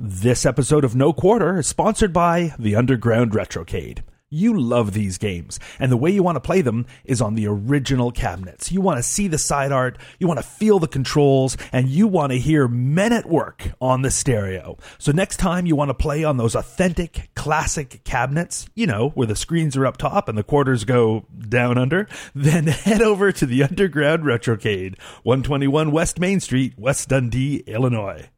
This episode of No Quarter is sponsored by the Underground Retrocade. You love these games, and the way you want to play them is on the original cabinets. You want to see the side art, you want to feel the controls, and you want to hear men at work on the stereo. So next time you want to play on those authentic, classic cabinets, you know, where the screens are up top and the quarters go down under, then head over to the Underground Retrocade, 121 West Main Street, West Dundee, Illinois.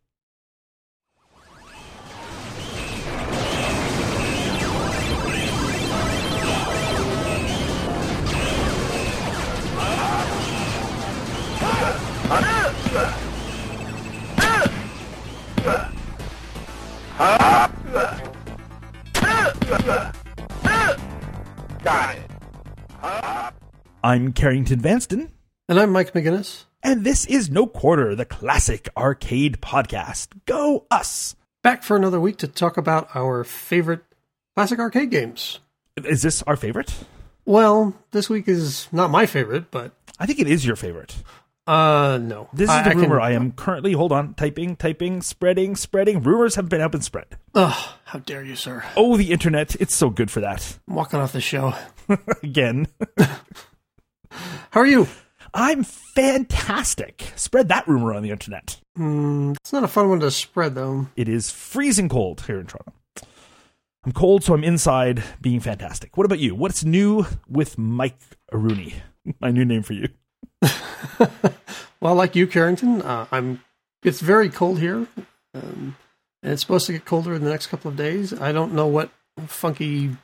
Got it. I'm Carrington Vanston. And I'm Mike McGinnis. And this is No Quarter, the classic arcade podcast. Go us! Back for another week to talk about our favorite classic arcade games. Is this our favorite? Well, this week is not my favorite, but I think it is your favorite. Uh no. This is I- the I can- rumor I am currently, hold on, typing, typing, spreading, spreading. Rumors have been up and spread. Ugh, how dare you, sir. Oh, the internet. It's so good for that. I'm walking off the show. Again. How are you? I'm fantastic. Spread that rumor on the internet. Mm, it's not a fun one to spread, though. It is freezing cold here in Toronto. I'm cold, so I'm inside being fantastic. What about you? What's new with Mike Rooney? My new name for you. Well, like you, Carrington, uh, I'm. It's very cold here, um, and it's supposed to get colder in the next couple of days. I don't know what funky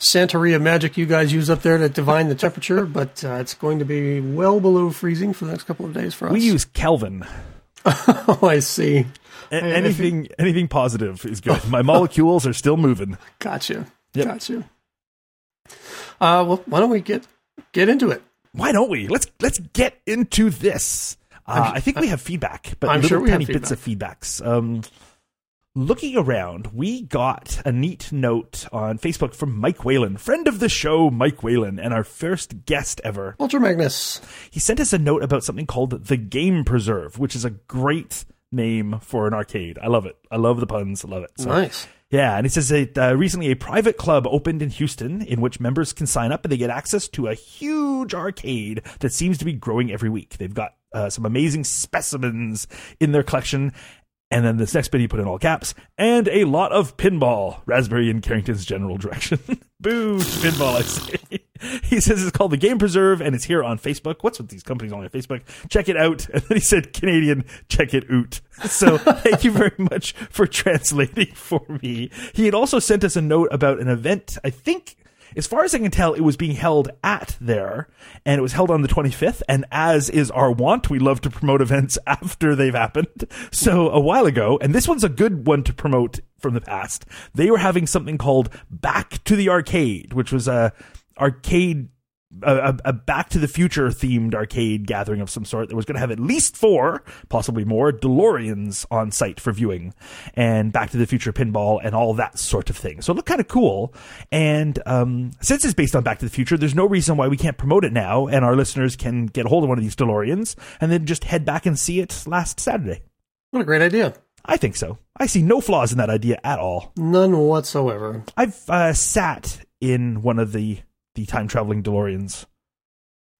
Santeria magic you guys use up there to divine the temperature, but uh, it's going to be well below freezing for the next couple of days for us. We use Kelvin. oh, I see. A- anything anything positive is good. My molecules are still moving. Gotcha. Yep. Gotcha. Uh, well, why don't we get get into it? Why don't we? Let's let's get into this. Uh, I think we have feedback, but I'm little sure we have tiny bits of feedbacks. Um, looking around, we got a neat note on Facebook from Mike Whalen, friend of the show, Mike Whalen, and our first guest ever. Ultra Magnus. He sent us a note about something called the Game Preserve, which is a great name for an arcade. I love it. I love the puns. I love it. So, Nice. Yeah, and it says that uh, recently a private club opened in Houston in which members can sign up and they get access to a huge arcade that seems to be growing every week. They've got uh, some amazing specimens in their collection. And then this next bit he put in all caps, and a lot of pinball. Raspberry in Carrington's general direction. Boo pinball, I say. He says it's called the Game Preserve, and it's here on Facebook. What's with these companies on Facebook? Check it out. And then he said Canadian, check it out. So thank you very much for translating for me. He had also sent us a note about an event, I think as far as I can tell, it was being held at there, and it was held on the 25th. And as is our wont, we love to promote events after they've happened. So a while ago, and this one's a good one to promote from the past, they were having something called Back to the Arcade, which was a arcade a, a, Back to the Future themed arcade gathering of some sort that was going to have at least four, possibly more, DeLoreans on site for viewing, and Back to the Future pinball and all that sort of thing. So it looked kind of cool. And um, since it's based on Back to the Future, there's no reason why we can't promote it now, and our listeners can get a hold of one of these DeLoreans and then just head back and see it last Saturday. What a great idea. I think so. I see no flaws in that idea at all. None whatsoever. I've uh, sat in one of the the time traveling DeLoreans.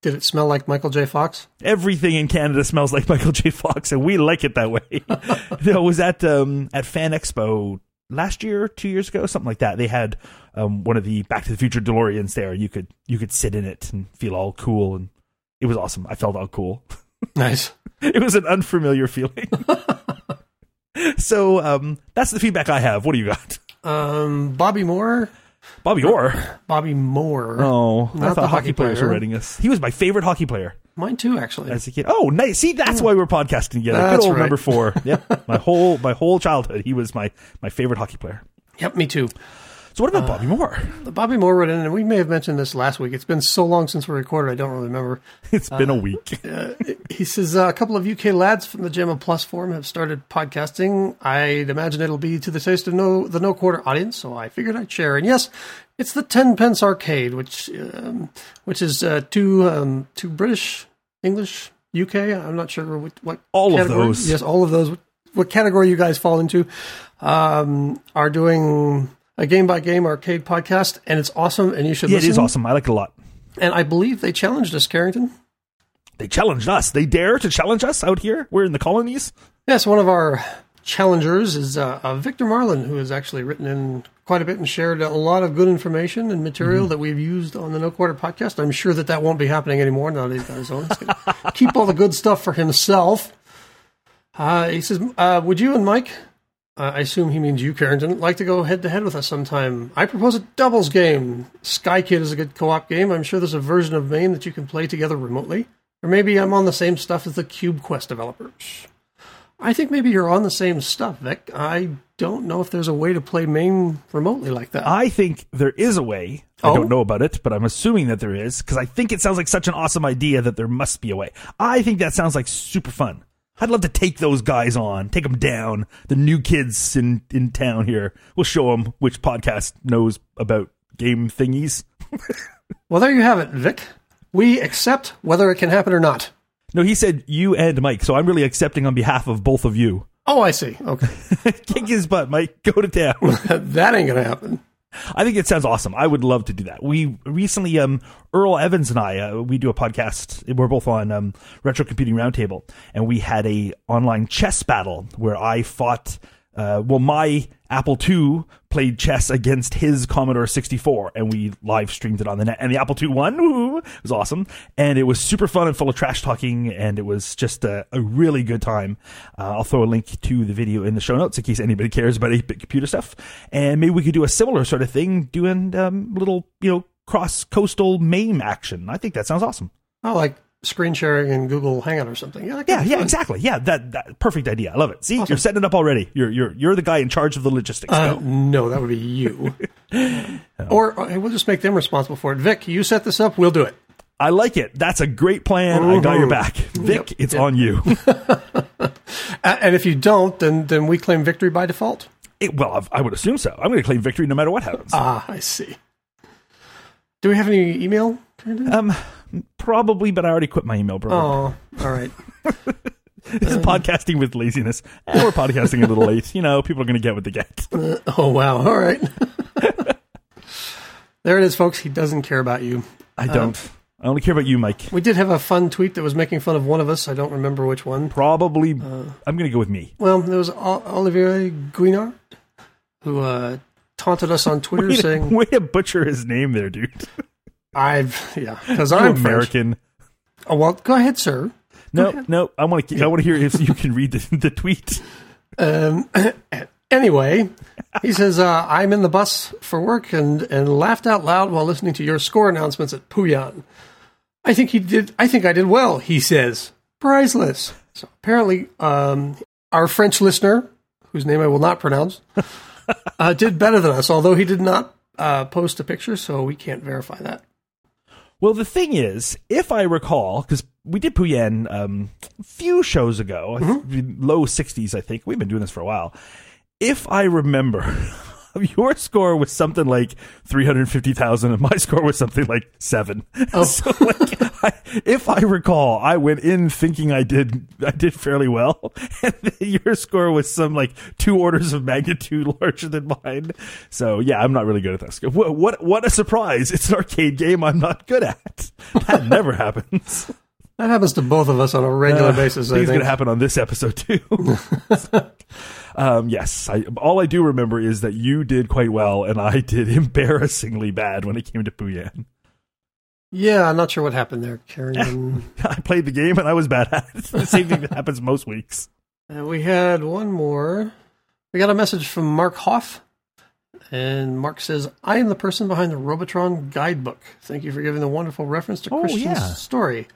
Did it smell like Michael J. Fox? everything in Canada smells like Michael J. Fox, and we like it that way. it was at um, at Fan Expo last year, two years ago, something like that. They had um, one of the Back to the Future DeLoreans there. You could you could sit in it and feel all cool, and it was awesome. I felt all cool. Nice. it was an unfamiliar feeling. so um, that's the feedback I have. What do you got, Um, Bobby Moore. Bobby Orr? Bobby Moore. Oh, I Not thought the hockey players were writing us. He was my favorite hockey player. Mine too, actually. as a kid. Oh, nice. See, that's why we're podcasting together. That's Good old right. number four. Yep. my whole my whole childhood, he was my my favorite hockey player. Yep, me too. So what about Bobby Moore? Bobby Moore wrote in, and we may have mentioned this last week. It's been so long since we recorded, I don't really remember. It's been a week. He says uh, a couple of UK lads from the JAMMA Plus forum have started podcasting. I'd imagine it'll be to the taste of no the no quarter audience, so I figured I'd share. And yes, it's the ten pence arcade, which um, which is uh, two um, two British, English, UK. I'm not sure what, what All of those. Yes, all of those what category you guys fall into, um, are doing a game by game arcade podcast, and it's awesome, and you should Yeah, it listen. is awesome. I like it a lot. And I believe they challenged us, Carrington. They challenged us. They dare to challenge us out here. We're in the colonies. Yes, one of our challengers is uh, uh, Victor Marlin, who has actually written in quite a bit and shared a lot of good information and material that we've used on the No Quarter podcast. I'm sure that that won't be happening anymore now that he's got his own. Keep all the good stuff for himself. Uh, he says, uh, "Would you and Mike?" Uh, I assume he means you, Carrington. Like to go head to head with us sometime? I propose a doubles game. Sky Kid is a good co-op game. I'm sure there's a version of MAME that you can play together remotely. Or maybe I'm on the same stuff as the Cube Quest developers. I think maybe you're on the same stuff, Vic. I don't know if there's a way to play MAME remotely like that. I think there is a way. I Oh? don't know about it, but I'm assuming that there is because I think it sounds like such an awesome idea that there must be a way. I think that sounds like super fun. I'd love to take those guys on, take them down. The new kids in in town here. We'll show them which podcast knows about game thingies. well, there you have it, Vic. We accept whether it can happen or not. No, he said you and Mike, so I'm really accepting on behalf of both of you. Oh, I see. Okay. Kick his butt, Mike. Go to town. that ain't going to happen. I think it sounds awesome. I would love to do that. We recently, um, Earl Evans and I, uh, we do a podcast. We're both on um, Retro Computing Roundtable, and we had a online chess battle where I fought. Uh, well, my Apple II played chess against his Commodore 64, and we live streamed it on the net. And the Apple II won. Woo! It was awesome, and it was super fun and full of trash talking, and it was just a, a really good time. Uh, I'll throw a link to the video in the show notes in case anybody cares about 8-bit computer stuff. And maybe we could do a similar sort of thing, doing um, little, you know, cross coastal MAME action. I think that sounds awesome. Oh, like screen sharing in Google Hangout or something. Yeah, Yeah, yeah, exactly. Yeah, that, that perfect idea. I love it. See, you're setting it up already. You're you're you're the guy in charge of the logistics. Uh, no, that would be you. or uh, we'll just make them responsible for it. Vic, you set this up. We'll do it. I like it. That's a great plan. I got your Mhm. back, Vic. Yep, it's yep. on you. And if you don't, then then we claim victory by default. It- well, I've- I would assume so. I'm going to claim victory no matter what happens. Ah, I see. Do we have any email? Um, probably, but I already quit my email, bro. Oh, all right. This is podcasting with laziness. And we're podcasting a little late. You know, people are going to get what they get. Oh, wow. All right. there it is, folks. He doesn't care about you. I don't. I only care about you, Mike. We did have a fun tweet that was making fun of one of us. I don't remember which one. Probably. I'm going to go with me. Well, there was O- Olivier Guinard who uh, taunted us on Twitter Way to, saying, way to butcher his name there, dude. "I've yeah, because I'm French." American. Oh well, go ahead, sir. No, no. I want to. I want to hear if you can read the, the tweet. Um, anyway, he says, uh, I'm in the bus for work and, and laughed out loud while listening to your score announcements at Pooyan. I think he did. I think I did well. He says, priceless. So apparently, um, our French listener, whose name I will not pronounce, uh, did better than us. Although he did not uh, post a picture, so we can't verify that. Well, the thing is, if I recall, because we did Pooyan um, a few shows ago, low 60s, I think. We've been doing this for a while. If I remember, your score was something like 350,000 and my score was something like seven. Oh. so, like, I, if I recall, I went in thinking I did, I did fairly well. And your score was some like two orders of magnitude larger than mine. So yeah, I'm not really good at this. What, what, what a surprise. It's an arcade game I'm not good at. That never happens. That happens to both of us on a regular uh, basis. I I think it's going to happen on this episode too. Um, yes, I, all I do remember is that you did quite well, and I did embarrassingly bad when it came to Pooyan. Yeah, I'm not sure what happened there, Karen. I played the game and I was bad at it. the same thing that happens most weeks. Uh, we had one more. We got a message from Mark Hoff. And Mark says, I am the person behind the Robotron guidebook. Thank you for giving the wonderful reference to Oh, Christian's yeah. story.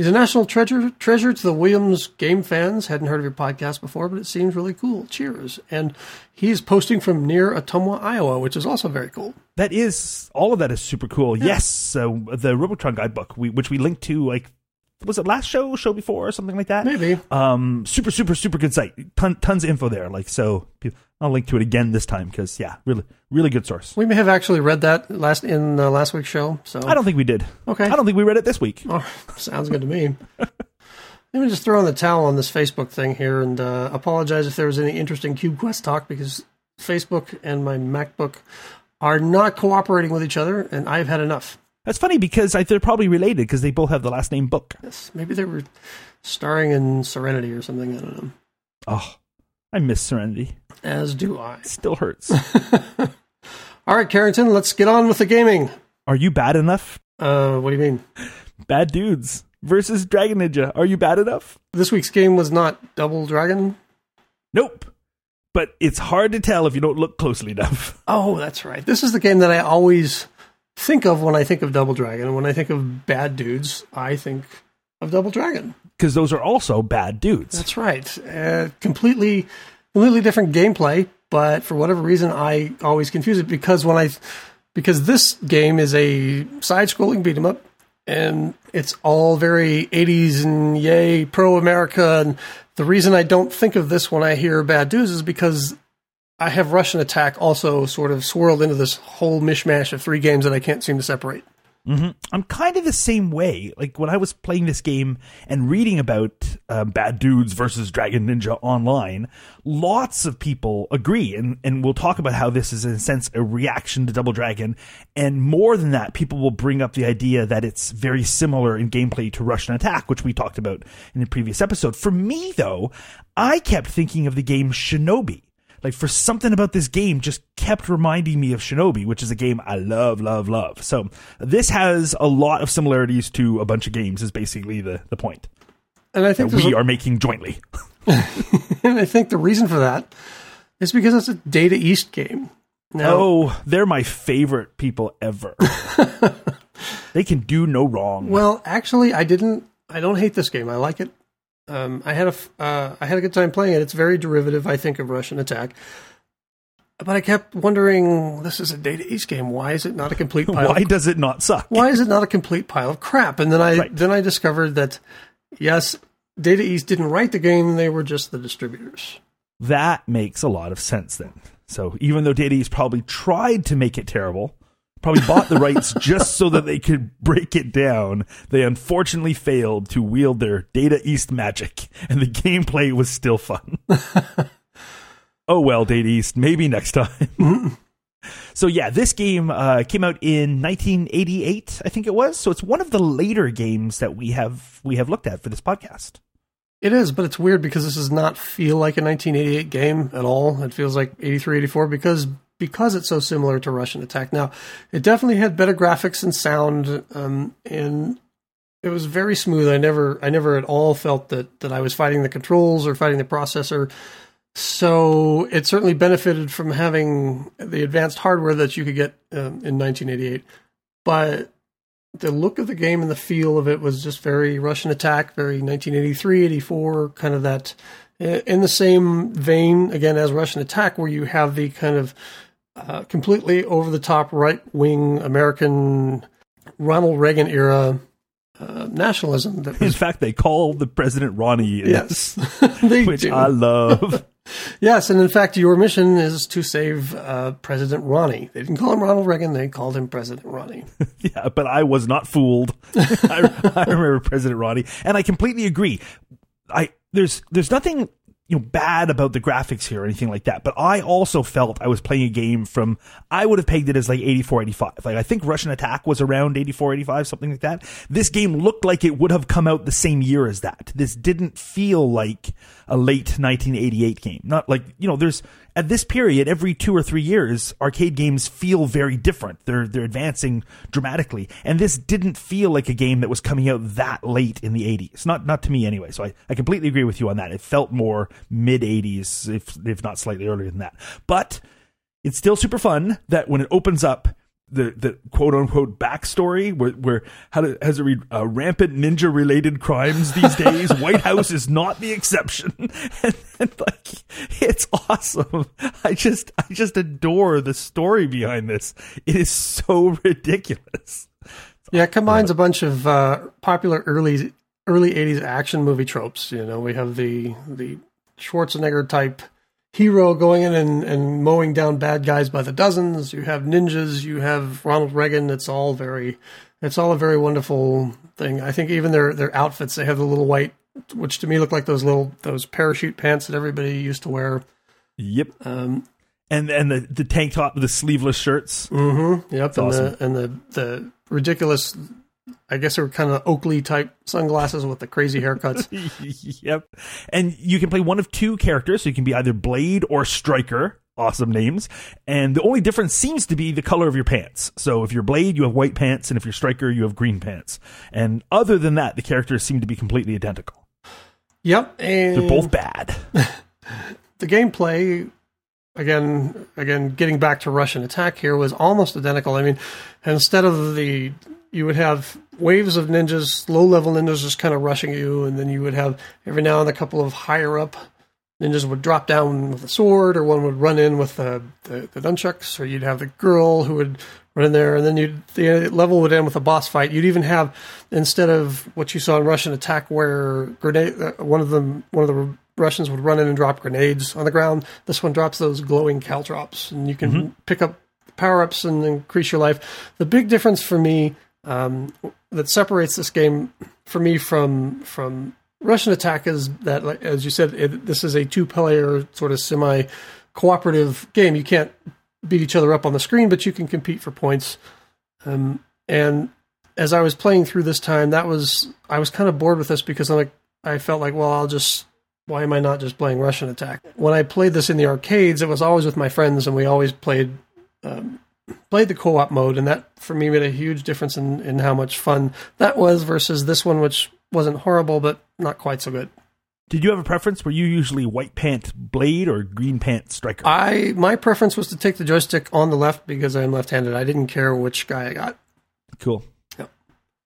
He's a national treasure treasure to the Williams game fans. Hadn't heard of your podcast before, but it seems really cool. Cheers. And he's posting from near Ottumwa, Iowa, which is also very cool. That is all of that is super cool. Yes, so the Robotron guidebook, we, which we linked to, like, was it last show, show before, or something like that? Maybe. Um, super, super, super good site. Ton, tons of info there. Like, so I'll link to it again this time because, yeah, really, really good source. We may have actually read that last in uh, last week's show. So I don't think we did. Okay. I don't think we read it this week. Oh, sounds good to me. Let me just throw in the towel on this Facebook thing here and uh, apologize if there was any interesting Cube Quest talk because Facebook and my MacBook are not cooperating with each other, and I've had enough. That's funny because I, they're probably related because they both have the last name Book. Yes, maybe they were starring in Serenity or something. I don't know. Oh, I miss Serenity. As do I. It still hurts. All right, Carrington, let's get on with the gaming. Are you bad enough? Uh, what do you mean? Bad dudes versus Dragon Ninja. Are you bad enough? This week's game was not Double Dragon. Nope. But it's hard to tell if you don't look closely enough. Oh, that's right. This is the game that I always think of when I think of Double Dragon. And when I think of bad dudes, I think of Double Dragon. Because those are also bad dudes. That's right. Uh, completely, completely different gameplay, but for whatever reason, I always confuse it because when I, because this game is a side-scrolling beat 'em up, and it's all very 80s and yay pro America. And the reason I don't think of this when I hear bad News is because I have Rush'n Attack also sort of swirled into this whole mishmash of three games that I can't seem to separate. Mm-hmm. I'm kind of the same way. Like when I was playing this game and reading about um, Bad Dudes versus Dragon Ninja online, lots of people agree, and and we'll talk about how this is in a sense a reaction to Double Dragon, and more than that, people will bring up the idea that it's very similar in gameplay to Rush'n Attack, which we talked about in the previous episode. For me, though, I kept thinking of the game Shinobi like for something about this game just kept reminding me of Shinobi, which is a game I love, love, love. So this has a lot of similarities to a bunch of games. Is basically the the point. And I think that we a, are making jointly. and I think the reason for that is because it's a Data East game. Now, oh, they're my favorite people ever. they can do no wrong. Well, actually, I didn't. I don't hate this game. I like it. Um, I had a uh, I had a good time playing it. It's very derivative, I think, of Rush'n Attack. But I kept wondering, this is a Data East game. Why is it not a complete pile? why of, does it not suck? Why is it not a complete pile of crap? And then I right. then I discovered that yes, Data East didn't write the game; they were just the distributors. That makes a lot of sense then. So even though Data East probably tried to make it terrible, probably bought the rights just so that they could break it down. They unfortunately failed to wield their Data East magic, and the gameplay was still fun. oh well, Data East, maybe next time. so yeah, this game uh, came out in 1988, I think it was. So it's one of the later games that we have we have looked at for this podcast. It is, but it's weird because this does not feel like a 1988 game at all. It feels like 83, 84 because because it's so similar to Rush'n Attack. Now, it definitely had better graphics and sound, um, and it was very smooth. I never, I never at all felt that that I was fighting the controls or fighting the processor. So it certainly benefited from having the advanced hardware that you could get um, in 1988. But the look of the game and the feel of it was just very Rush'n Attack, very 1983, 84, kind of that. In the same vein, again, as Rush'n Attack, where you have the kind of uh, completely over the top right wing American Ronald Reagan era uh, nationalism. That was, in fact, they call the president Ronnie. Yes, which do. I love. yes, and in fact, your mission is to save uh, President Ronnie. They didn't call him Ronald Reagan; they called him President Ronnie. yeah, but I was not fooled. I, I remember President Ronnie, and I completely agree. I there's there's nothing you know bad about the graphics here or anything like that. But i also felt i was playing a game from i would have pegged it as like 84 85 like i think rush'n attack was around 84 85 something like that. This game looked like it would have come out the same year as that. This didn't feel like a late 1988 game. Not like you know there's at this period, every two or three years, arcade games feel very different. They're they're advancing dramatically, and this didn't feel like a game that was coming out that late in the '80s. Not not to me anyway. So I, I completely agree with you on that. It felt more mid '80s, if if not slightly earlier than that. But it's still super fun that when it opens up the the quote unquote backstory where where how to, has it read uh, rampant ninja related crimes these days. White House is not the exception, and, and, like it's awesome. I just I just adore the story behind this. It is so ridiculous. Yeah, it combines a bunch of uh, popular early early '80s action movie tropes. You know, we have the the Schwarzenegger type hero going in and, and mowing down bad guys by the dozens. You have ninjas. You have Ronald Reagan. It's all very, it's all a very wonderful thing. I think even their their outfits, they have the little white which to me look like those little those parachute pants that everybody used to wear. Yep. Um, And and the, the tank top, the sleeveless shirts. mm-hmm, yep, and awesome. the and the the ridiculous. I guess they were kind of Oakley type sunglasses with the crazy haircuts. yep. And you can play one of two characters, so you can be either Blade or Striker. Awesome names. And the only difference seems to be the color of your pants. So if you're Blade, you have white pants, and if you're Striker, you have green pants. And other than that, the characters seem to be completely identical. yep, and They're both bad. the gameplay again again getting back to rush'n attack here was almost identical i mean instead of the you would have waves of ninjas low level ninjas just kind of rushing you and then you would have every now and then a couple of higher up ninjas would drop down with a sword or one would run in with the, the, the nunchucks or you'd have the girl who would run in there and then you'd the level would end with a boss fight. You'd even have instead of what you saw in rush'n attack where grenade uh, one of them one of the russians would run in and drop grenades on the ground this one drops those glowing caltrops and you can pick up power ups and increase your life. The big difference for me um, that separates this game for me from from Rush'n Attack is that, as you said, it, this is a two-player sort of semi-cooperative game. You can't beat each other up on the screen, but you can compete for points. Um, and as I was playing through this time, that was I was kind of bored with this because I'm like I felt like, well, I'll just why am I not just playing Rush'n Attack? When I played this in the arcades, it was always with my friends, and we always played um, played the co-op mode, and that for me made a huge difference in in how much fun that was versus this one, which wasn't horrible but not quite so good. Did you have a preference? Were you usually white pant Blade or green pant Striker? I my preference was to take the joystick on the left because I'm left-handed. I didn't care which guy I got. cool.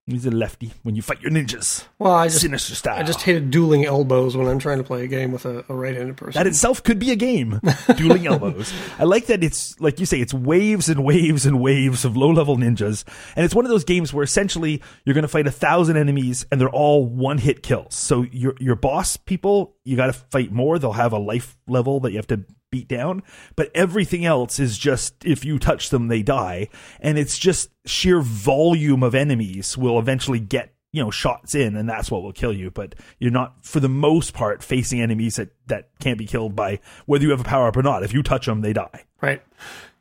He's a lefty when you fight your ninjas. Well, I just Sinister style. I just hated dueling elbows when I'm trying to play a game with a, a right-handed person. That itself could be a game. Dueling elbows. I like that it's like you say, it's waves and waves and waves of low level ninjas. And it's one of those games where essentially you're gonna fight a thousand enemies and they're all one hit kills. So your your boss people, you gotta fight more. They'll have a life level that you have to beat down. But everything else is just if you touch them, they die. And it's just sheer volume of enemies will eventually get you know shots in and that's what will kill you but you're not for the most part facing enemies that that can't be killed by whether you have a power up or not if you touch them they die Right.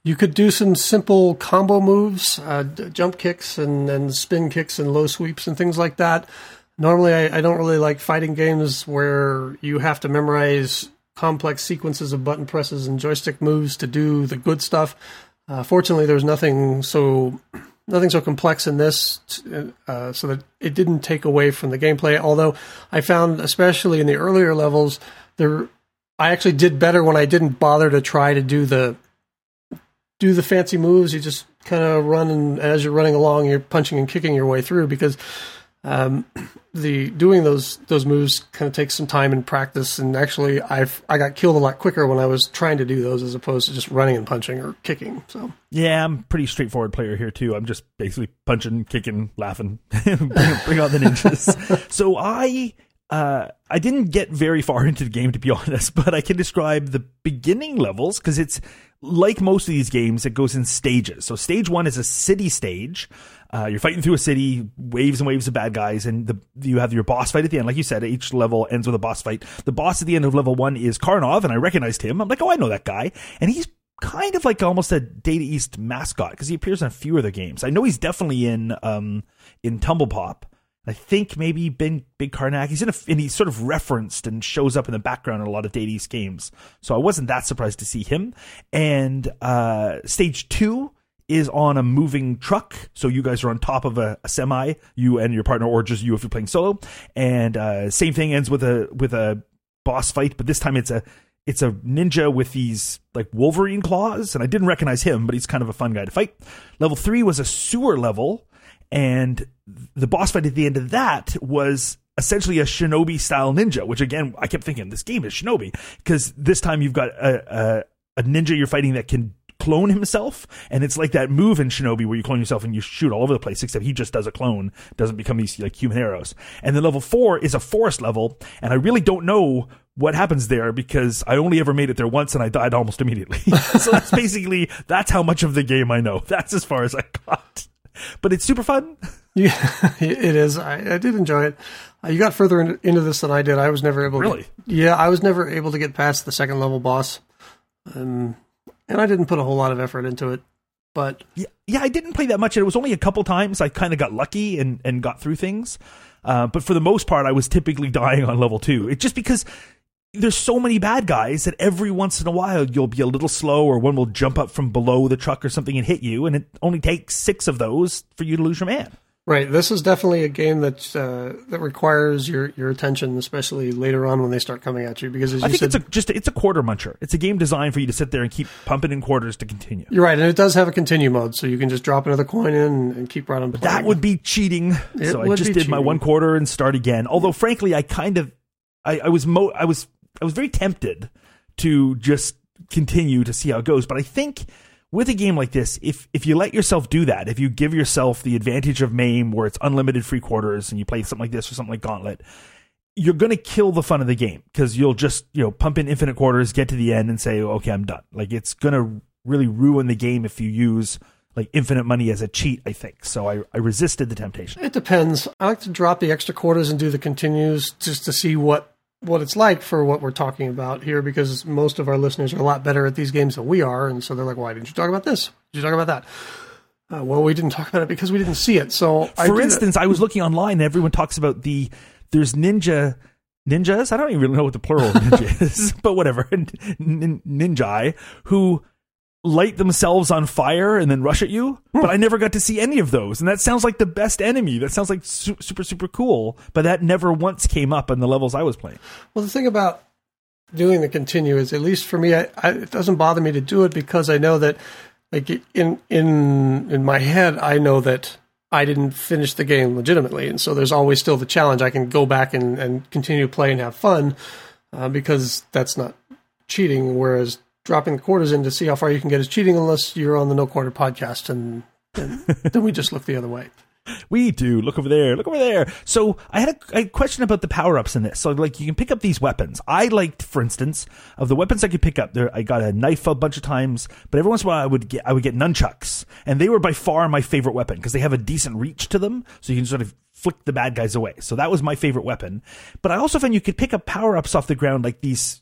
You could do some simple combo moves, uh, jump kicks and, and spin kicks and low sweeps and things like that. Normally, I, I don't really like fighting games where you have to memorize complex sequences of button presses and joystick moves to do the good stuff. Uh, fortunately, there's nothing so nothing so complex in this, uh, so that it didn't take away from the gameplay. Although I found, especially in the earlier levels, there I actually did better when I didn't bother to try to do the do the fancy moves. You just kind of run, and as you're running along, you're punching and kicking your way through because um, the doing those those moves kind of takes some time and practice. And actually, I've I got killed a lot quicker when I was trying to do those as opposed to just running and punching or kicking. So yeah i'm a pretty straightforward player here too i'm just basically punching kicking laughing bring, bring out the ninjas so i uh, I didn't get very far into the game to be honest, but I can describe the beginning levels because it's like most of these games, it goes in stages. So stage one is a city stage. Uh, you're fighting through a city, waves and waves of bad guys, and the, you have your boss fight at the end. Like you said, each level ends with a boss fight. The boss at the end of level one is Karnov, and I recognized him. I'm like, oh, I know that guy, and he's kind of like almost a Data East mascot because he appears in a few of their games. I know he's definitely in um in Tumble Pop. I think maybe Ben Big Karnak. He's in a and he's sort of referenced and shows up in the background in a lot of East games. So I wasn't that surprised to see him. And uh stage two is on a moving truck. So you guys are on top of a, a semi, you and your partner, or just you if you're playing solo. And uh same thing ends with a with a boss fight, but this time it's a it's a ninja with these like Wolverine claws, and I didn't recognize him, but he's kind of a fun guy to fight. Level three was a sewer level, and the boss fight at the end of that was essentially a shinobi style ninja, which again, I kept thinking this game is shinobi. Because this time you've got a, a, a ninja you're fighting that can clone himself. And it's like that move in shinobi where you clone yourself and you shoot all over the place except he just does a clone doesn't become these like human arrows. And then level four is a forest level and i really don't know what happens there because i only ever made it there once and i died almost immediately. So that's basically that's how much of the game i know. That's as far as i got but it's super fun. Yeah, it is. I, I did enjoy it. Uh, you got further in, into this than I did. I was never able. Really? To, yeah, I was never able to get past the second level boss, um, and I didn't put a whole lot of effort into it. But Yeah, yeah, I didn't play that much. It was only a couple times I kind of got lucky and and got through things. Uh, but for the most part, I was typically dying on level two. It's just because there's so many bad guys that every once in a while you'll be a little slow, or one will jump up from below the truck or something and hit you, and it only takes six of those for you to lose your man. right, this is definitely a game that uh, that requires your your attention, especially later on when they start coming at you. Because as you I think said, it's a just it's a quarter muncher. It's a game designed for you to sit there and keep pumping in quarters to continue. you're right, and it does have a continue mode, so you can just drop another coin in and, keep right on playing. That would be cheating. It so I just did my one quarter and start again. Although frankly, I kind of I, I was mo I was I was very tempted to just continue to see how it goes. But I think with a game like this, if if you let yourself do that, if you give yourself the advantage of MAME where it's unlimited free quarters and you play something like this or something like Gauntlet, you're going to kill the fun of the game because you'll just you know pump in infinite quarters, get to the end, and say, okay, I'm done. Like it's going to really ruin the game if you use like infinite money as a cheat. I think so. I, I resisted the temptation. It depends. I like to drop the extra quarters and do the continues just to see what what it's like for what we're talking about here because most of our listeners are a lot better at these games than we are and so they're like why didn't you talk about this did you talk about that uh, well we didn't talk about it because we didn't see it so For that. instance, I was looking online and everyone talks about the there's ninja ninjas. I don't even know what the plural of ninja is, but whatever. Nin- Ninja who light themselves on fire and then rush at you. But I never got to see any of those, and that sounds like the best enemy. That sounds like su- super super cool. But that never once came up in the levels I was playing. well the thing about doing the continue is at least for me I, I, it doesn't bother me to do it because i know that like in in in my head i know that I didn't finish the game legitimately, and so there's always still the challenge. I can go back and, and continue to play and have fun uh, because that's not cheating. Whereas dropping the quarters in to see how far you can get is cheating, unless you're on the No Quarter podcast, and, and then we just look the other way. We do. Look over there. Look over there. So I had a, a question about the power ups in this. So like you can pick up these weapons. I liked, for instance, of the weapons I could pick up. There, I got a knife a bunch of times, but every once in a while I would get I would get nunchucks, and they were by far my favorite weapon because they have a decent reach to them, so you can sort of flick the bad guys away. So that was my favorite weapon. But I also found you could pick up power ups off the ground like these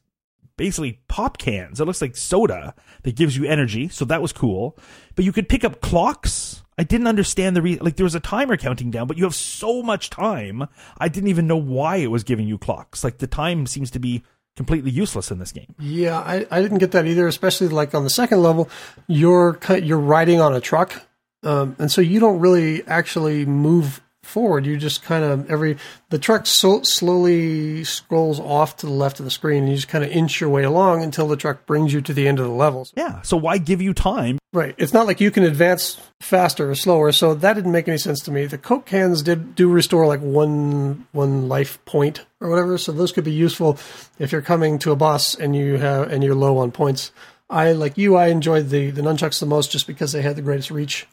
basically pop cans. It looks like soda that gives you energy, so that was cool. But you could pick up clocks. I didn't understand the re- like there was a timer counting down, but you have so much time. I didn't even know why it was giving you clocks. Like the time seems to be completely useless in this game. Yeah, I, I didn't get that either. Especially like on the second level, you're you're riding on a truck, um, and so you don't really actually move forward. You just kind of every the truck so, slowly scrolls off to the left of the screen, and you just kind of inch your way along until the truck brings you to the end of the levels. Yeah, so why give you time? Right. It's not like you can advance faster or slower, so that didn't make any sense to me. The Coke cans did do restore like one one life point or whatever, so those could be useful if you're coming to a boss and you have and you're low on points. I like you. I enjoyed the the nunchucks the most just because they had the greatest reach.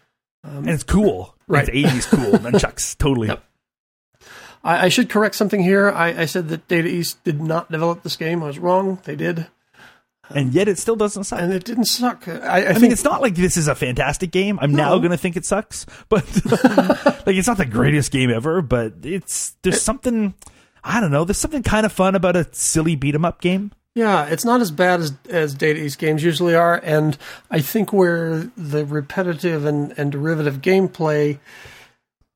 Um, and it's cool. Right. It's 80s cool. Nunchucks, totally. Yep. I, I should correct something here. I, I said that Data East did not develop this game. I was wrong. They did, And yet it still doesn't suck. and it didn't suck. I, I, think mean, it's not like this is a fantastic game. I'm now going to think it sucks, but like it's not the greatest game ever. But it's there's something I don't know. There's something kind of fun about a silly beat 'em up game. Yeah, it's not as bad as as Data East games usually are, and I think where the repetitive and, and derivative gameplay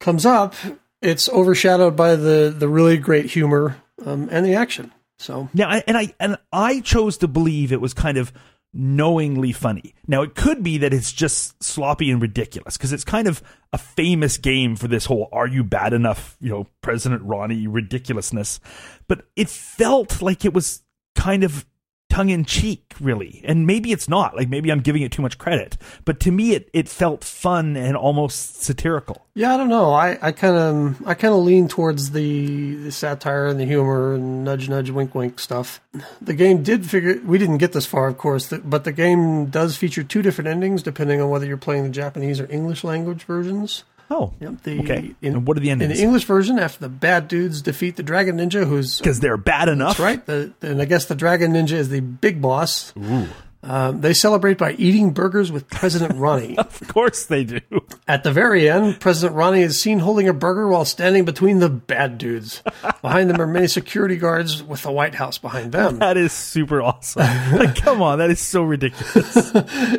comes up, it's overshadowed by the the really great humor um, and the action. So I, and I and I chose to believe it was kind of knowingly funny. Now, it could be that it's just sloppy and ridiculous because it's kind of a famous game for this whole "Are you bad enough?" You know, President Ronnie ridiculousness. But it felt like it was kind of tongue in cheek, really. And maybe it's not. Like maybe I'm giving it too much credit. But to me, it it felt fun and almost satirical. yeah, I don't know. I I kind of I kind of lean towards the, the satire and the humor and nudge nudge wink wink stuff. The game did figure we didn't get this far, of course, but the game does feature two different endings depending on whether you're playing the Japanese or English language versions. Oh, Yep, the, okay. In, and what are the endings? in the English version, after the bad dudes defeat the Dragon Ninja, who's Because they're bad enough, that's right. The, and I guess the Dragon Ninja is the big boss. Ooh. Um, they celebrate by eating burgers with President Ronnie. Of course they do. At the very end, President Ronnie is seen holding a burger while standing between the bad dudes. Behind them are many security guards with the White House behind them. That is super awesome. Like, come on, that is so ridiculous.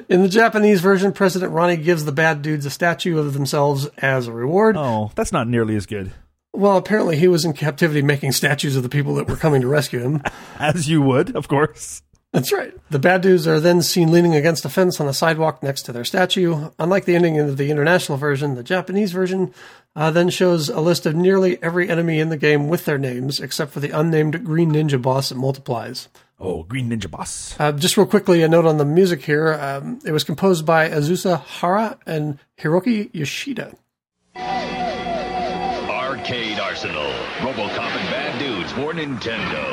In the Japanese version, President Ronnie gives the bad dudes a statue of themselves as a reward. Oh, that's not nearly as good. Well, apparently he was in captivity making statues of the people that were coming to rescue him. As you would, of course. That's right. The bad dudes are then seen leaning against a fence on a sidewalk next to their statue. Unlike the ending of the international version, the Japanese version uh, then shows a list of nearly every enemy in the game with their names, except for the unnamed Green Ninja boss that multiplies. Oh, Green Ninja Boss. Uh, just real quickly, a note on the music here. Um, it was composed by Azusa Hara and Hiroki Yoshida. Arcade Arsenal. Robocop and Bad Dudes for Nintendo.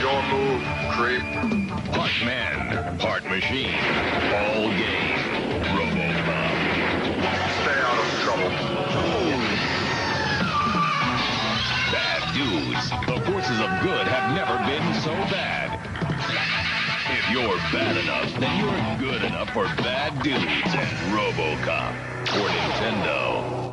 Your move, creep. Part man, part machine. All game. Robocop. Stay out of trouble. Bad Dudes. The forces of good have never been so bad. If you're bad enough, then you're good enough for Bad Dudes and Robocop for Nintendo.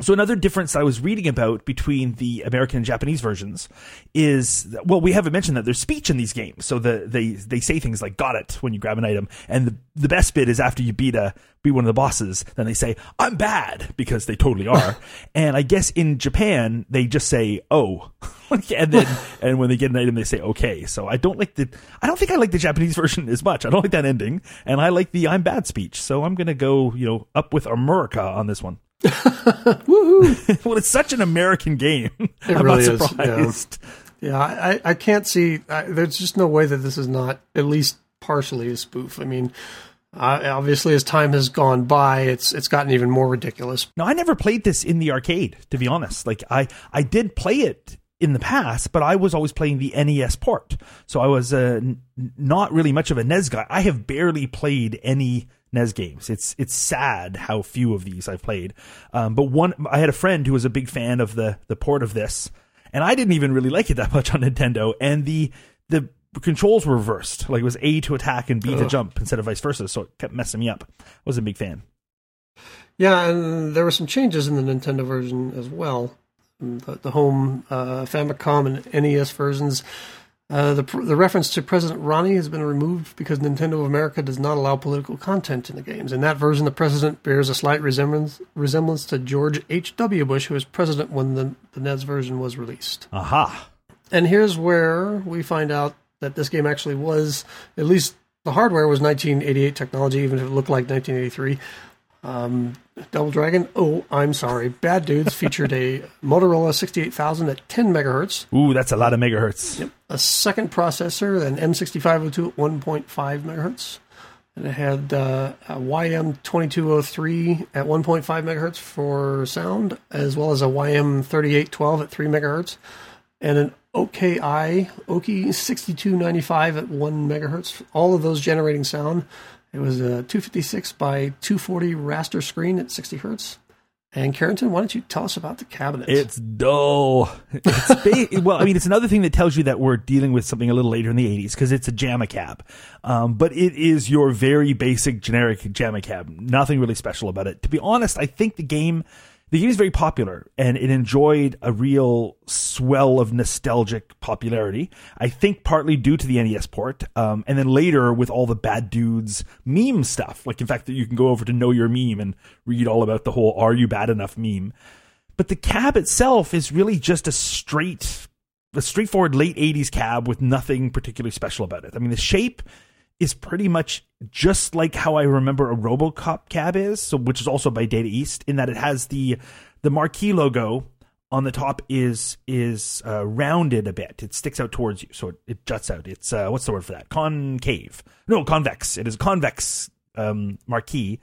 So another difference I was reading about between the American and Japanese versions is well, we haven't mentioned that there's speech in these games. So the they they say things like "got it" when you grab an item, and the the best bit is after you beat a beat one of the bosses, then they say "I'm bad" because they totally are. and I guess in Japan they just say "oh," and then and when they get an item they say "okay." So I don't like the I don't think I like the Japanese version as much. I don't like that ending, and I like the "I'm bad" speech. So I'm gonna go you know up with America on this one. well, it's such an American game. I'm really not is, yeah. surprised. Yeah, I, I can't see. I, there's just no way that this is not at least partially a spoof. I mean, uh, obviously, as time has gone by, it's it's gotten even more ridiculous. No, I never played this in the arcade, to be honest. Like I, I did play it in the past, but I was always playing the NES port, so I was uh, n- not really much of a NES guy. I have barely played any NES games. It's it's sad how few of these I've played. Um, but one, I had a friend who was a big fan of the the port of this, and I didn't even really like it that much on Nintendo. And the the controls were reversed, like it was A to attack and B to jump instead of vice versa. So it kept messing me up. I wasn't a big fan. Yeah, and there were some changes in the Nintendo version as well. The, the home uh, Famicom and NES versions. Uh, the the reference to President Ronnie has been removed because Nintendo of America does not allow political content in the games. In that version, the president bears a slight resemblance resemblance to George H. W. Bush, who was president when the, the NES version was released. Aha. And here's where we find out that this game actually was, at least the hardware was 1988 technology, even if it looked like 1983. Um, Double Dragon, oh, I'm sorry. Bad Dudes featured a Motorola 68000 at 10 megahertz, Ooh, that's a lot of megahertz. Yep. a second processor, an M6502 at 1.5 megahertz, and it had uh, a YM2203 at 1.5 megahertz for sound, as well as a YM3812 at 3 megahertz, and an OKI Oki 6295 at 1 megahertz. All of those generating sound. It was a 256 by 240 raster screen at 60 hertz. And Carrington, why don't you tell us about the cabinet? It's dull. It's ba- well, I mean, it's another thing that tells you that we're dealing with something a little later in the 80s because it's a JAMMA cab. Um, but it is your very basic generic JAMMA cab. Nothing really special about it. To be honest, I think the game the game is very popular and it enjoyed a real swell of nostalgic popularity. I think partly due to the NES port, um, and then later with all the bad dudes meme stuff. Like, in fact, that you can go over to Know Your Meme and read all about the whole "Are you bad enough?" meme. But the cab itself is really just a straight, a straightforward late '80s cab with nothing particularly special about it. I mean, the shape is pretty much just like how I remember a RoboCop cab is, so which is also by Data East, in that it has the the marquee logo on the top is is uh, rounded a bit. It sticks out towards you, so it, it juts out. It's uh, what's the word for that? Concave? No, convex. It is a convex um, marquee.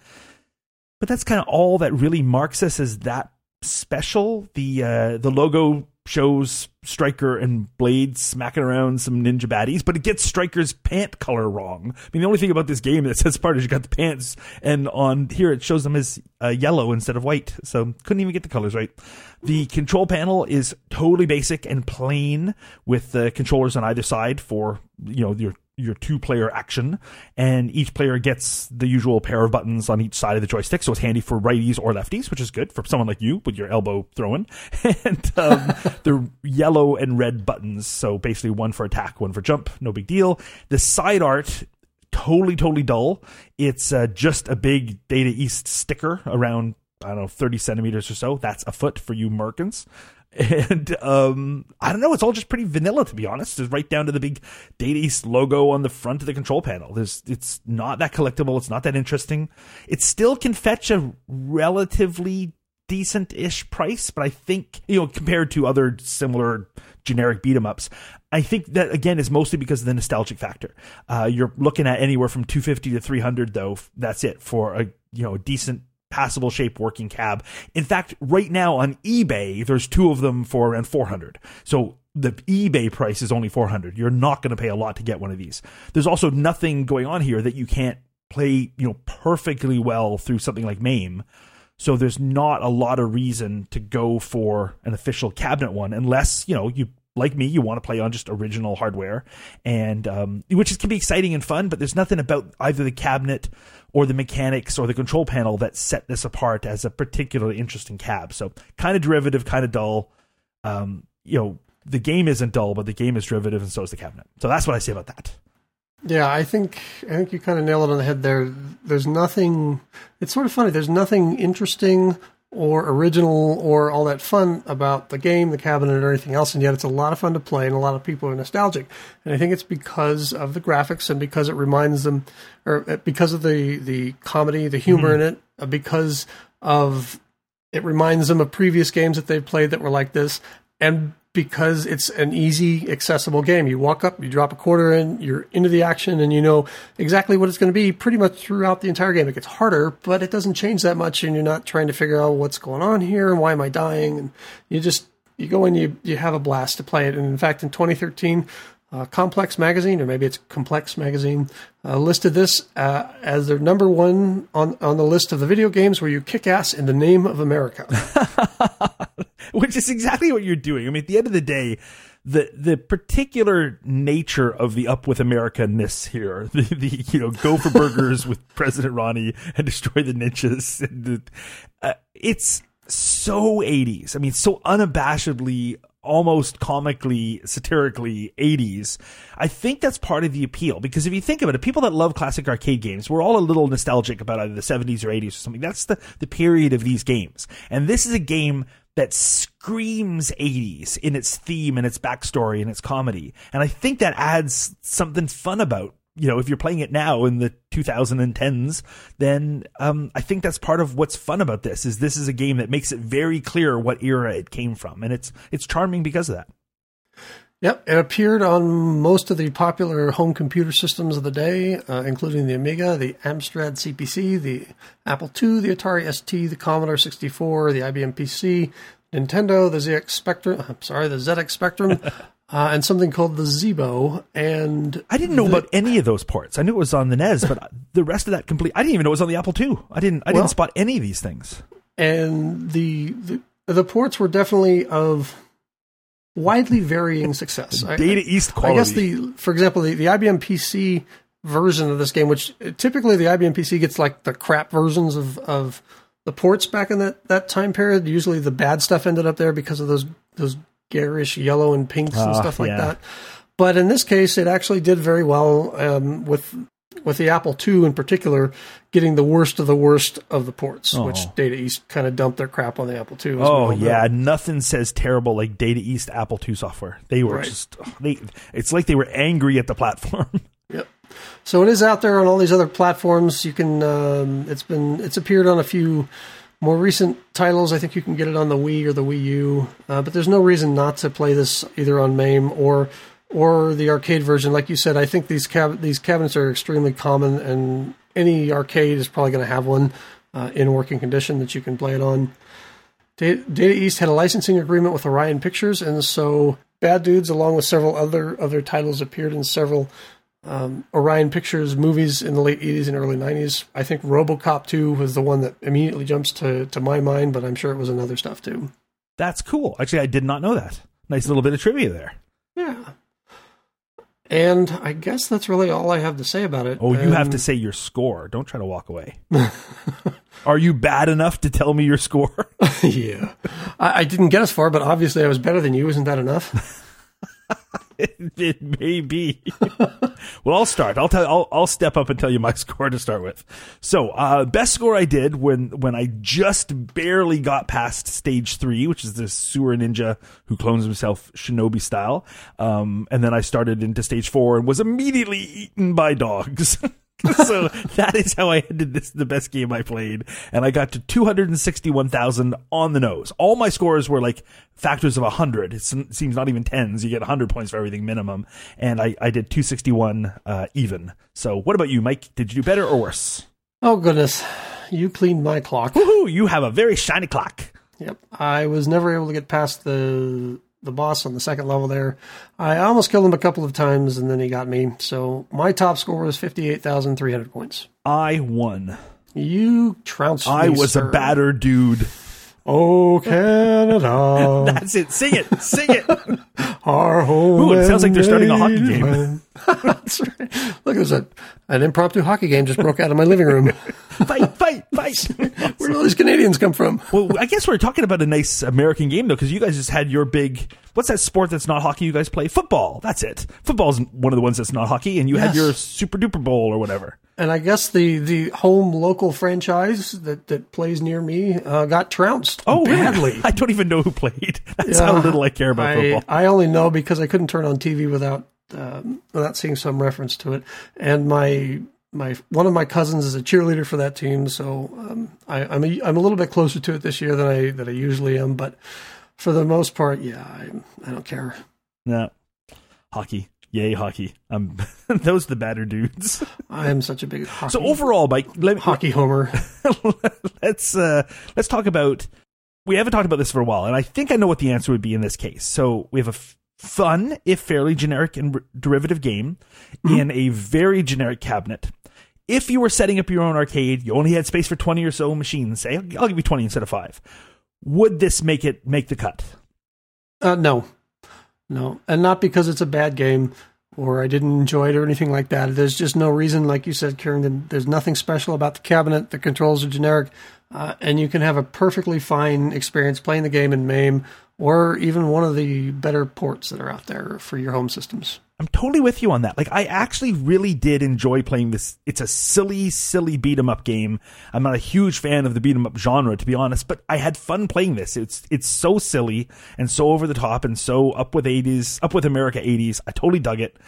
But that's kind of all that really marks us as that special. The uh, the logo shows Striker and Blade smacking around some ninja baddies, but it gets Striker's pant color wrong. I mean, the only thing about this game that sets apart is you got the pants, and on here it shows them as uh, yellow instead of white. So couldn't even get the colors right. The control panel is totally basic and plain with the controllers on either side for you know your your two player action, and each player gets the usual pair of buttons on each side of the joystick. So it's handy for righties or lefties, which is good for someone like you with your elbow throwing. and um, the yellow and red buttons. So basically, one for attack, one for jump. No big deal. The side art totally, totally dull. It's uh, just a big Data East sticker around, I don't know, 30 centimeters or so. That's a foot for you Merkins. And um, I don't know, it's all just pretty vanilla to be honest. It's right down to the big Data East logo on the front of the control panel. There's, it's not that collectible. It's not that interesting. It still can fetch a relatively decent-ish price, but I think you know compared to other similar generic beat 'em ups, I think that again is mostly because of the nostalgic factor. Uh, you're looking at anywhere from 250 to 300 though. That's it for a you know decent passable shape working cab. In fact, right now on eBay, there's two of them for around 400. So the eBay price is only 400. You're not going to pay a lot to get one of these. There's also nothing going on here that you can't play, you know, perfectly well through something like MAME. So there's not a lot of reason to go for an official cabinet one unless, you know, you like me, you want to play on just original hardware, and um, which can be exciting and fun. But there's nothing about either the cabinet or the mechanics or the control panel that set this apart as a particularly interesting cab. So kind of derivative, kind of dull. Um, you know, the game isn't dull, but the game is derivative, and so is the cabinet. So that's what I say about that. Yeah, I think I think you kind of nailed it on the head there. There's nothing. It's sort of funny. There's nothing interesting or original or all that fun about the game, the cabinet, or anything else, and yet it's a lot of fun to play, and a lot of people are nostalgic. And I think it's because of the graphics and because it reminds them, or uh, because of the the comedy, the humor in it, uh, because of it reminds them of previous games that they've played that were like this, and because it's an easy, accessible game. You walk up, you drop a quarter in, you're into the action, and you know exactly what it's going to be pretty much throughout the entire game. It gets harder, but it doesn't change that much, and you're not trying to figure out what's going on here and why am I dying. And you just you go and you you have a blast to play it. And in fact, in 2013. Uh, Complex Magazine, or maybe it's Complex Magazine, uh, listed this uh, as their number one on, on the list of the video games where you kick ass in the name of America. which is exactly what you're doing. I mean, at the end of the day, the the particular nature of the up with America ness here, the, the you know go for burgers with President Ronnie and destroy the and the, uh, it's so 80s. I mean, so unabashedly almost comically, satirically 80s. I think that's part of the appeal because if you think about it, people that love classic arcade games, we're all a little nostalgic about either the 70s or 80s or something. That's the, the period of these games. And this is a game that screams 80s in its theme and its backstory and its comedy. And I think that adds something fun about you know, if you're playing it now in the 2010s, then um, I think that's part of what's fun about this. Is this is a game that makes it very clear what era it came from, and it's it's charming because of that. Yep, it appeared on most of the popular home computer systems of the day, uh, including the Amiga, the Amstrad CPC, the Apple II, the Atari ST, the Commodore 64, the IBM PC, Nintendo, the ZX Spectrum. I'm sorry, the ZX Spectrum, uh, and something called the Zeebo. And I didn't know the- about any of those ports. I knew it was on the NES, but the rest of that complete. I didn't even know it was on the Apple II. I didn't. I Well- didn't spot any of these things. and the, the the ports were definitely of widely varying success. I- Data East quality. I guess the, for example, the, the IBM PC version of this game, which typically the IBM PC gets like the crap versions of, of the ports back in that, that time period. Usually the bad stuff ended up there because of those, those garish yellow and pinks and Ah, stuff like yeah. that. But in this case, it actually did very well um, with with the Apple II in particular, getting the worst of the worst of the ports, Oh. which Data East kind of dumped their crap on the Apple II. Oh know. yeah, nothing says terrible like Data East Apple II software. They were Right. just they. It's like they were angry at the platform. Yep. So it is out there on all these other platforms. You can. Um, it's been. It's appeared on a few more recent titles. I think you can get it on the Wii or the Wii U. Uh, but there's no reason not to play this either on MAME or or the arcade version. Like you said, I think these cab- these cabinets are extremely common, and any arcade is probably going to have one uh, in working condition that you can play it on. Da- Data East had a licensing agreement with Orion Pictures, and so Bad Dudes, along with several other other titles, appeared in several um, Orion Pictures movies in the late 80s and early 90s. I think RoboCop 2 was the one that immediately jumps to, to my mind, but I'm sure it was another stuff too. That's cool. Actually, I did not know that. Nice little bit of trivia there. Yeah. And I guess that's really all I have to say about it. Oh, you have Um, to say your score. Don't try to walk away. Are you bad enough to tell me your score? yeah. I, I didn't get as far, but obviously I was better than you. Isn't that enough? it may be. well, I'll start. I'll tell. I'll, I'll step up and tell you my score to start with. So, uh, best score I did when when I just barely got past stage three, which is the sewer ninja who clones himself shinobi style, um, and then I started into stage four and was immediately eaten by dogs. so that is how I ended this the best game I played, and I got to two hundred and sixty one thousand on the nose. All my scores were like factors of hundred. It seems not even tens. You get hundred points for everything minimum, and I I did two sixty one uh, even. So what about you, Mike? Did you do better or worse? Oh, goodness. You cleaned my clock. Woohoo! You have a very shiny clock. Yep. I was never able to get past the the boss on the second level there. I almost killed him a couple of times and then he got me. So my top score was 58,300 points. I won. You trounced I me, was sir. a batter dude. Oh, Canada, That's it. Sing it. Sing it. our home. Ooh, it sounds like they're starting a hockey game. That's right. Look, there's a, an impromptu hockey game just broke out of my living room. fight, fight, fight. Where do all these Canadians come from? Well, I guess we're talking about a nice American game though, because you guys just had your big. What's that sport that's not hockey? You guys play football. That's it. Football's one of the ones that's not hockey, and you had your Super Duper Bowl or whatever. And I guess the, the home local franchise that, that plays near me uh, got trounced Oh, really? badly. I don't even know who played. That's how little I care about I, football. I only know because I couldn't turn on TV without um, without seeing some reference to it. And my my one of my cousins is a cheerleader for that team, so um, I, I'm a, I'm a little bit closer to it this year than I than I usually am. But for the most part, yeah, I, I don't care. No, hockey. Yay, hockey. Um, those are the batter dudes. I am such a big hockey, So overall, Mike, let hockey homer. let's uh, let's talk about. We haven't talked about this for a while, and I think I know what the answer would be in this case. So we have a f- fun, if fairly generic and r- derivative game in a very generic cabinet. If you were setting up your own arcade, you only had space for twenty or so machines. Say, I'll give you twenty instead of five. Would this make it make the cut? Uh, no, no, and not because it's a bad game or I didn't enjoy it or anything like that. There's just no reason, like you said, that There's nothing special about the cabinet. The controls are generic, uh, and you can have a perfectly fine experience playing the game in MAME or even one of the better ports that are out there for your home systems. I'm totally with you on that. Like, I actually really did enjoy playing this. It's a silly, silly beat 'em up game. I'm not a huge fan of the beat 'em up genre, to be honest, but I had fun playing this. It's it's so silly and so over the top and so up with 80s, up with America 80s. I totally dug it.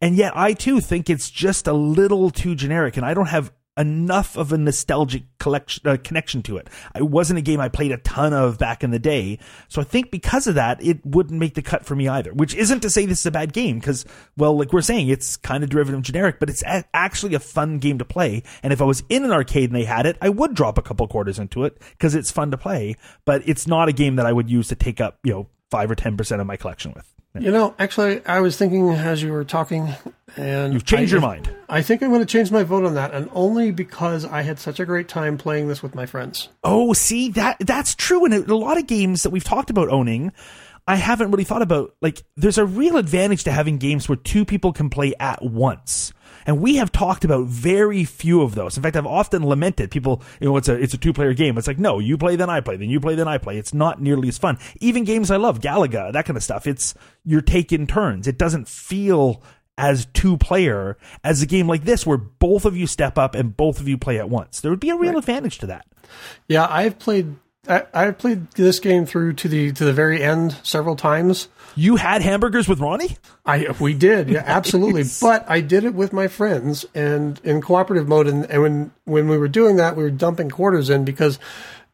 And yet, I too think it's just a little too generic, and I don't have enough of a nostalgic collection uh, connection to it. It wasn't a game I played a ton of back in the day, so I think because of that, it wouldn't make the cut for me either. Which isn't to say this is a bad game, because well, like we're saying, it's kind of derivative generic, but it's a- actually a fun game to play. And if I was in an arcade and they had it, I would drop a couple quarters into it because it's fun to play. But it's not a game that I would use to take up you know five or ten percent of my collection with. You know, actually, I was thinking as you were talking, and You've changed I- your mind. I think I'm going to change my vote on that, and only because I had such a great time playing this with my friends. Oh, see that that's true. And a lot of games that we've talked about owning, I haven't really thought about. Like, there's a real advantage to having games where two people can play at once. And we have talked about very few of those. In fact, I've often lamented people, you know, it's a, it's a two player game. It's like, no, you play, then I play, then you play, then I play. It's not nearly as fun. Even games I love, Galaga, that kind of stuff. It's, you're taking turns. It doesn't feel as two player as a game like this where both of you step up and both of you play at once. There would be a real advantage to that. Yeah, I've played. I, I've played this game through to the to the very end several times. You had hamburgers with Ronnie? I we did, yeah, absolutely. But I did it with my friends and in cooperative mode. And, and when when we were doing that, we were dumping quarters in because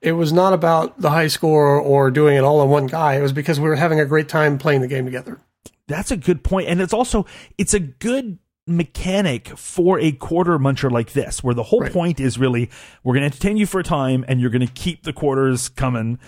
it was not about the high score or doing it all on one guy. It was because we were having a great time playing the game together. That's a good. And it's also it's a good mechanic for a quarter muncher like this, where the whole Right. point is really we're gonna entertain you for a time and you're gonna keep the quarters coming.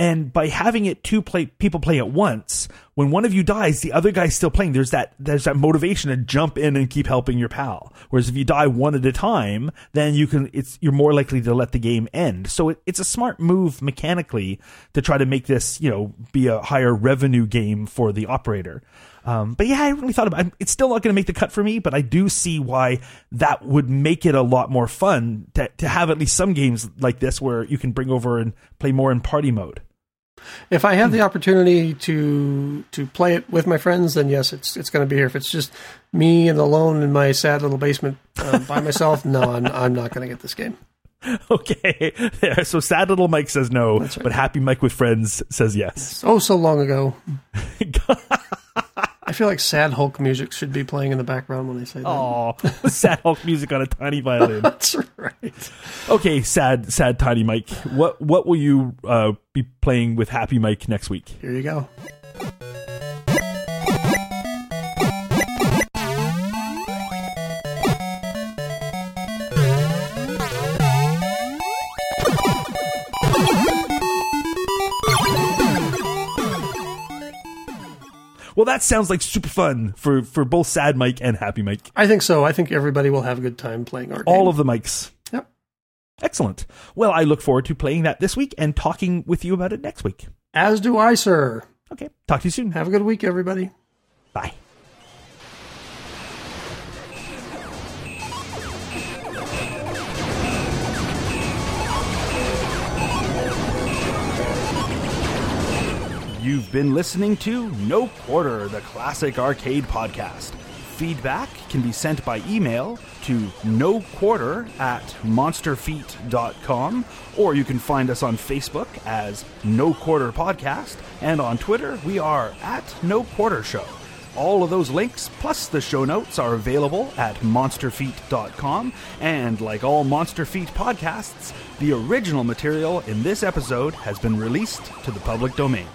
And by having it two play people play at once, when one of you dies, the other guy's still playing. There's that there's that motivation to jump in and keep helping your pal. Whereas if you die one at a time, then you can it's you're more likely to let the game end. So it, it's a smart move mechanically to try to make this you know be a higher revenue game for the operator. Um, but yeah, I really thought about. It's still not going to make the cut for me, but I do see why that would make it a lot more fun to to have at least some games like this where you can bring over and play more in party mode. If I have the opportunity to to play it with my friends, then yes, it's it's going to be here. If it's just me and alone in my sad little basement uh, by myself, no, I'm I'm not going to get this game. Okay, there. So sad little Mike says no, right. but happy Mike with friends says yes. Oh, so long ago. I feel like sad Hulk music should be playing in the background when I say that. Oh, sad Hulk music on a tiny violin. That's right. Okay, sad, sad tiny Mike. What what will you uh, be playing with Happy Mike next week? Here you go. Well, that sounds like super fun for for both sad Mike and Happy Mike. I think so. I think everybody will have a good time playing our game. All of the mics. Yep. Excellent. Well, I look forward to playing that this week and talking with you about it next week. As do I, sir. Okay. Talk to you soon. Have a good week, everybody. Bye. You've been listening to No Quarter, the classic arcade podcast. Feedback can be sent by email to no quarter at monsterfeet.com, or you can find us on Facebook as No Quarter Podcast, and on Twitter we are at No Quarter Show. All of those links, plus the show notes, are available at monsterfeet.com. And like all Monster Feet podcasts, the original material in this episode has been released to the public domain.